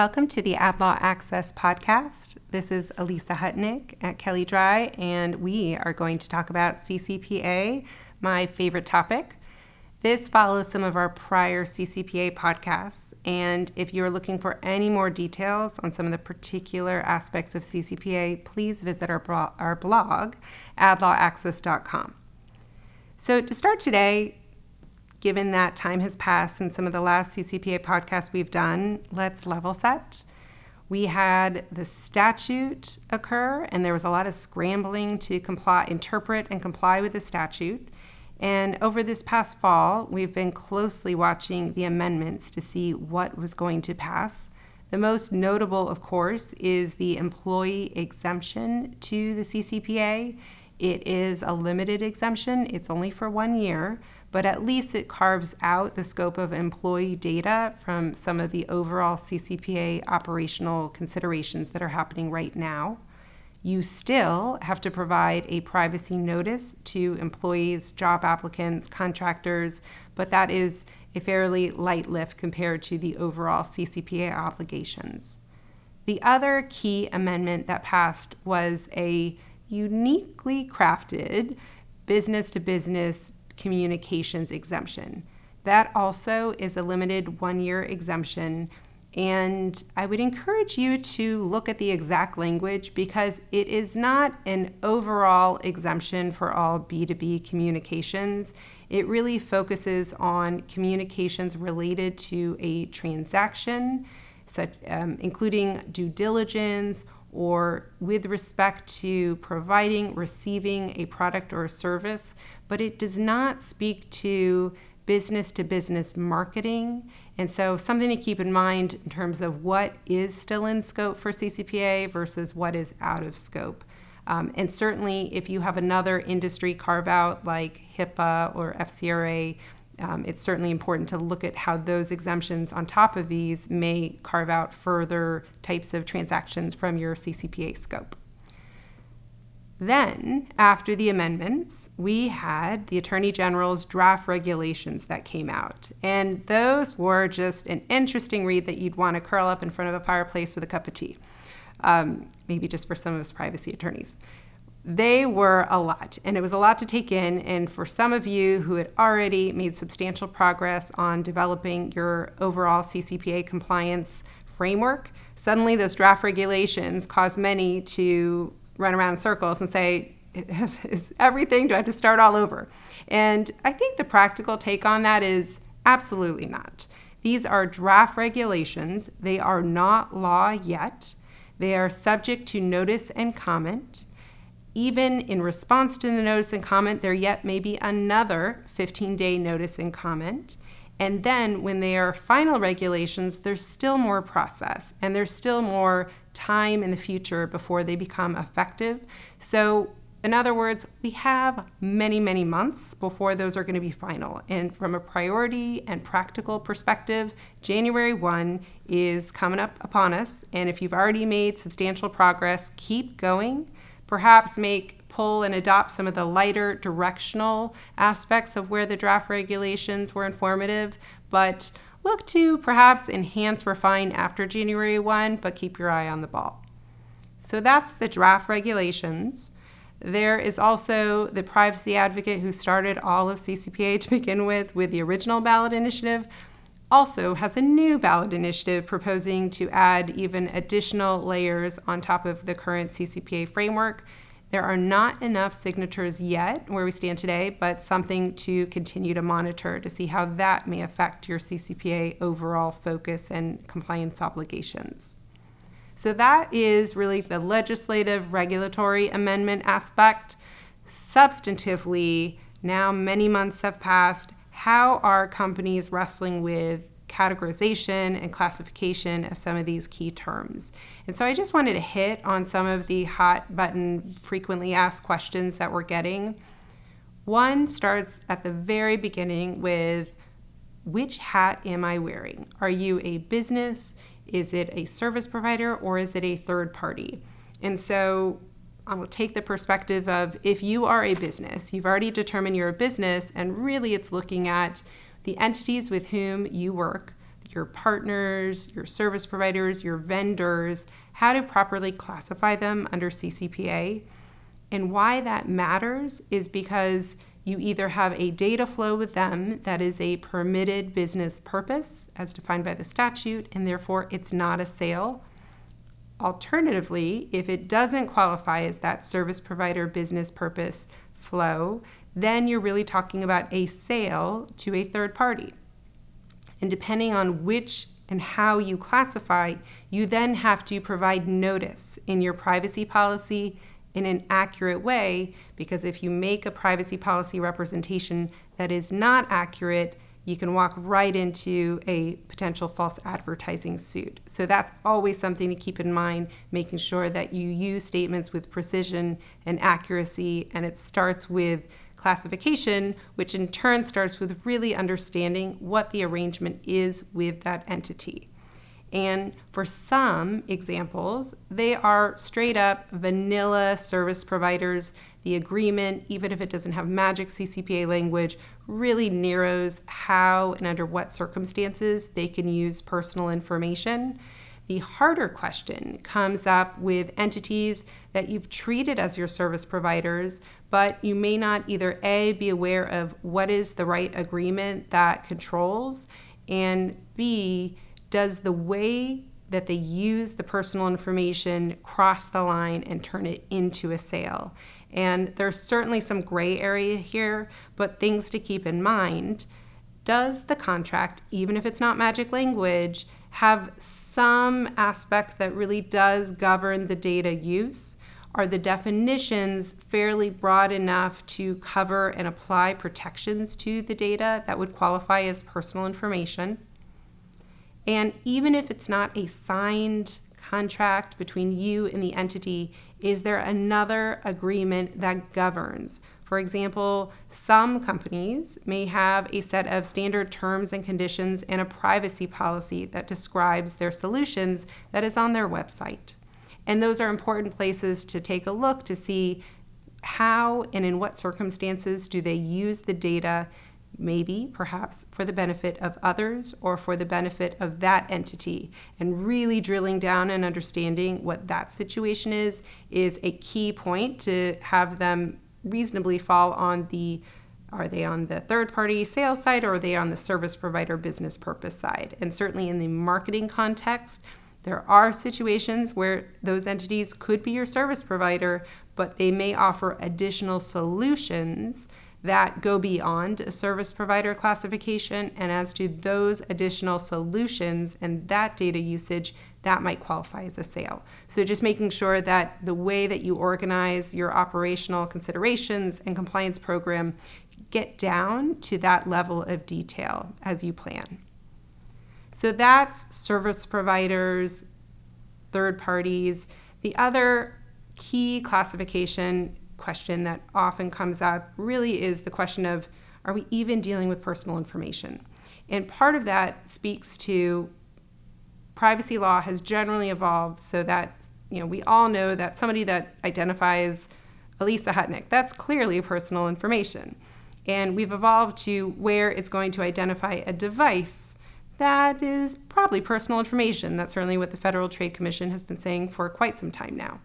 Welcome to the Ad Law Access podcast. This is Alysa Hutnik at Kelley Drye, and we are going to talk about CCPA, my favorite topic. This follows some of our prior CCPA podcasts, and if you're looking for any more details on some of the particular aspects of CCPA, please visit our, bro- our blog, adlawaccess.com. So, to start today, given that time has passed since some of the last CCPA podcasts we've done, let's level set. We had the statute occur, and there was a lot of scrambling to comply, interpret, and comply with the statute. And over this past fall, we've been closely watching the amendments to see what was going to pass. The most notable, of course, is the employee exemption to the CCPA. It is a limited exemption, it's only for one year, but at least it carves out the scope of employee data from some of the overall CCPA operational considerations that are happening right now. You still have to provide a privacy notice to employees, job applicants, contractors, but that is a fairly light lift compared to the overall CCPA obligations. The other key amendment that passed was a uniquely crafted business to business communications exemption. That also is a limited one year exemption. And I would encourage you to look at the exact language because it is not an overall exemption for all B2B communications. It really focuses on communications related to a transaction, such, um, including due diligence or with respect to providing, receiving a product or a service, but it does not speak to business to business marketing. And so, something to keep in mind in terms of what is still in scope for CCPA versus what is out of scope. Um, and certainly, if you have another industry carve out like HIPAA or FCRA, um, it's certainly important to look at how those exemptions on top of these may carve out further types of transactions from your CCPA scope. Then, after the amendments, we had the Attorney General's draft regulations that came out. And those were just an interesting read that you'd want to curl up in front of a fireplace with a cup of tea, um, maybe just for some of us privacy attorneys. They were a lot, and it was a lot to take in. And for some of you who had already made substantial progress on developing your overall CCPA compliance framework, suddenly those draft regulations caused many to run around in circles and say, is everything? Do I have to start all over? And I think the practical take on that is absolutely not. These are draft regulations, they are not law yet. They are subject to notice and comment. Even in response to the notice and comment, there yet may be another 15 day notice and comment. And then when they are final regulations, there's still more process and there's still more time in the future before they become effective. So, in other words, we have many, many months before those are going to be final. And from a priority and practical perspective, January 1 is coming up upon us. And if you've already made substantial progress, keep going. Perhaps make pull and adopt some of the lighter directional aspects of where the draft regulations were informative, but look to perhaps enhance, refine after January 1, but keep your eye on the ball. So that's the draft regulations. There is also the privacy advocate who started all of CCPA to begin with, with the original ballot initiative, also has a new ballot initiative proposing to add even additional layers on top of the current CCPA framework there are not enough signatures yet where we stand today, but something to continue to monitor to see how that may affect your CCPA overall focus and compliance obligations. So, that is really the legislative regulatory amendment aspect. Substantively, now many months have passed. How are companies wrestling with categorization and classification of some of these key terms. And so I just wanted to hit on some of the hot button, frequently asked questions that we're getting. One starts at the very beginning with which hat am I wearing? Are you a business? Is it a service provider or is it a third party? And so I will take the perspective of if you are a business, you've already determined you're a business, and really it's looking at the entities with whom you work, your partners, your service providers, your vendors, how to properly classify them under CCPA. And why that matters is because you either have a data flow with them that is a permitted business purpose as defined by the statute, and therefore it's not a sale. Alternatively, if it doesn't qualify as that service provider business purpose flow, then you're really talking about a sale to a third party. And depending on which and how you classify, you then have to provide notice in your privacy policy in an accurate way because if you make a privacy policy representation that is not accurate, you can walk right into a potential false advertising suit. So that's always something to keep in mind, making sure that you use statements with precision and accuracy, and it starts with classification, which in turn starts with really understanding what the arrangement is with that entity. And for some examples, they are straight up vanilla service providers. The agreement, even if it doesn't have magic CCPA language, really narrows how and under what circumstances they can use personal information. The harder question comes up with entities that you've treated as your service providers, but you may not either A, be aware of what is the right agreement that controls, and B, does the way that they use the personal information cross the line and turn it into a sale? And there's certainly some gray area here, but things to keep in mind. Does the contract, even if it's not magic language, have some aspect that really does govern the data use? Are the definitions fairly broad enough to cover and apply protections to the data that would qualify as personal information? And even if it's not a signed contract between you and the entity, is there another agreement that governs? For example, some companies may have a set of standard terms and conditions and a privacy policy that describes their solutions that is on their website. And those are important places to take a look to see how and in what circumstances do they use the data maybe perhaps for the benefit of others or for the benefit of that entity. And really drilling down and understanding what that situation is is a key point to have them reasonably fall on the are they on the third party sales side or are they on the service provider business purpose side? And certainly in the marketing context there are situations where those entities could be your service provider but they may offer additional solutions that go beyond a service provider classification. And as to those additional solutions and that data usage, that might qualify as a sale. So just making sure that the way that you organize your operational considerations and compliance program get down to that level of detail as you plan. So that's service providers, third parties. The other key classification question that often comes up really is the question of are we even dealing with personal information? And part of that speaks to privacy law has generally evolved so that you know we all know that somebody that identifies Alysa Hutnik, that's clearly personal information. And we've evolved to where it's going to identify a device that is probably personal information. That's certainly what the Federal Trade Commission has been saying for quite some time now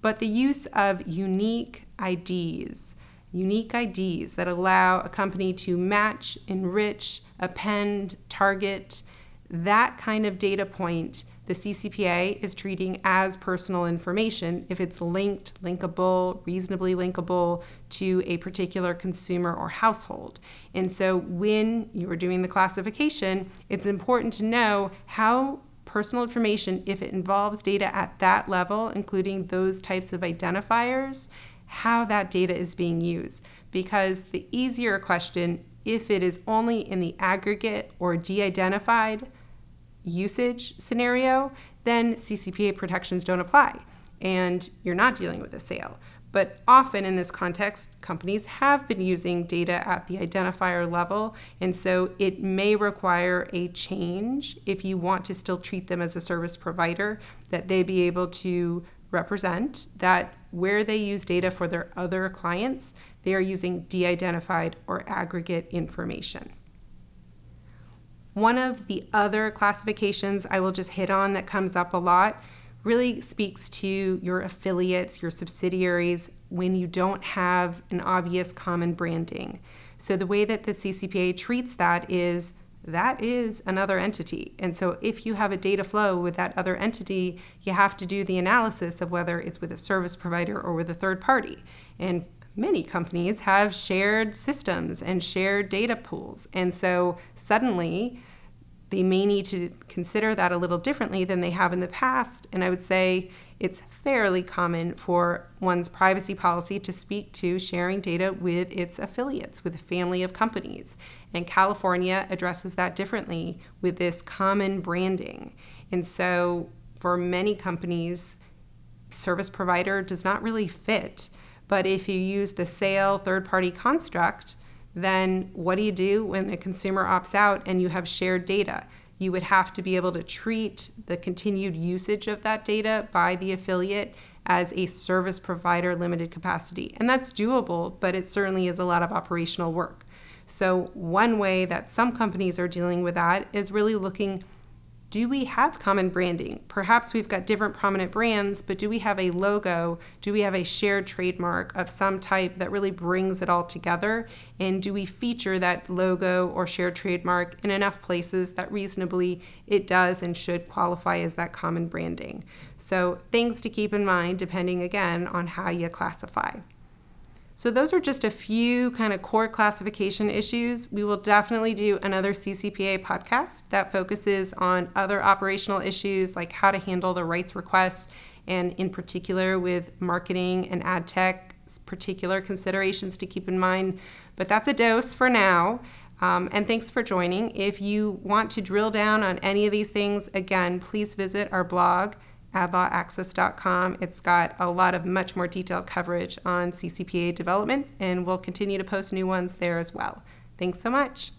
but the use of unique IDs, unique IDs that allow a company to match, enrich, append, target that kind of data point the CCPA is treating as personal information if it's linked, linkable, reasonably linkable to a particular consumer or household. And so when you are doing the classification, it's important to know how personal information if it involves data at that level, including those types of identifiers, how that data is being used. Because the easier question, if it is only in the aggregate or de identified usage scenario, then CCPA protections don't apply and you're not dealing with a sale. But often in this context, companies have been using data at the identifier level, and so it may require a change if you want to still treat them as a service provider, that they be able to represent that where they use data for their other clients, they are using de identified or aggregate information. One of the other classifications I will just hit on that comes up a lot really speaks to your affiliates, your subsidiaries, when you don't have an obvious common branding. So the way that the CCPA treats that is that is another entity. And so if you have a data flow with that other entity, you have to do the analysis of whether it's with a service provider or with a third party. And many companies have shared systems and shared data pools. And so suddenly they may need to consider that a little differently than they have in the past. And I would say it's fairly common for one's privacy policy to speak to sharing data with its affiliates, with a family of companies. And California addresses that differently with this common branding. And so for many companies, service provider does not really fit. But if you use the sale third party construct, then what do you do when a consumer opts out and you have shared data? You would have to be able to treat the continued usage of that data by the affiliate as a service provider limited capacity. And that's doable, but it certainly is a lot of operational work. So, one way that some companies are dealing with that is really looking do we have common branding? Perhaps we've got different prominent brands, but do we have a logo? Do we have a shared trademark of some type that really brings it all together? And do we feature that logo or shared trademark in enough places that reasonably it does and should qualify as that common branding? So, things to keep in mind depending again on how you classify. So those are just a few kind of core classification issues. We will definitely do another CCPA podcast that focuses on other operational issues like how to handle the rights requests and in particular with marketing and ad tech particular considerations to keep in mind. But that's a dose for now. Um, and thanks for joining. If you want to drill down on any of these things, again, please visit our blog adlawaccess.com. It's got a lot of much more detailed coverage on CCPA developments, and we'll continue to post new ones there as well. Thanks so much.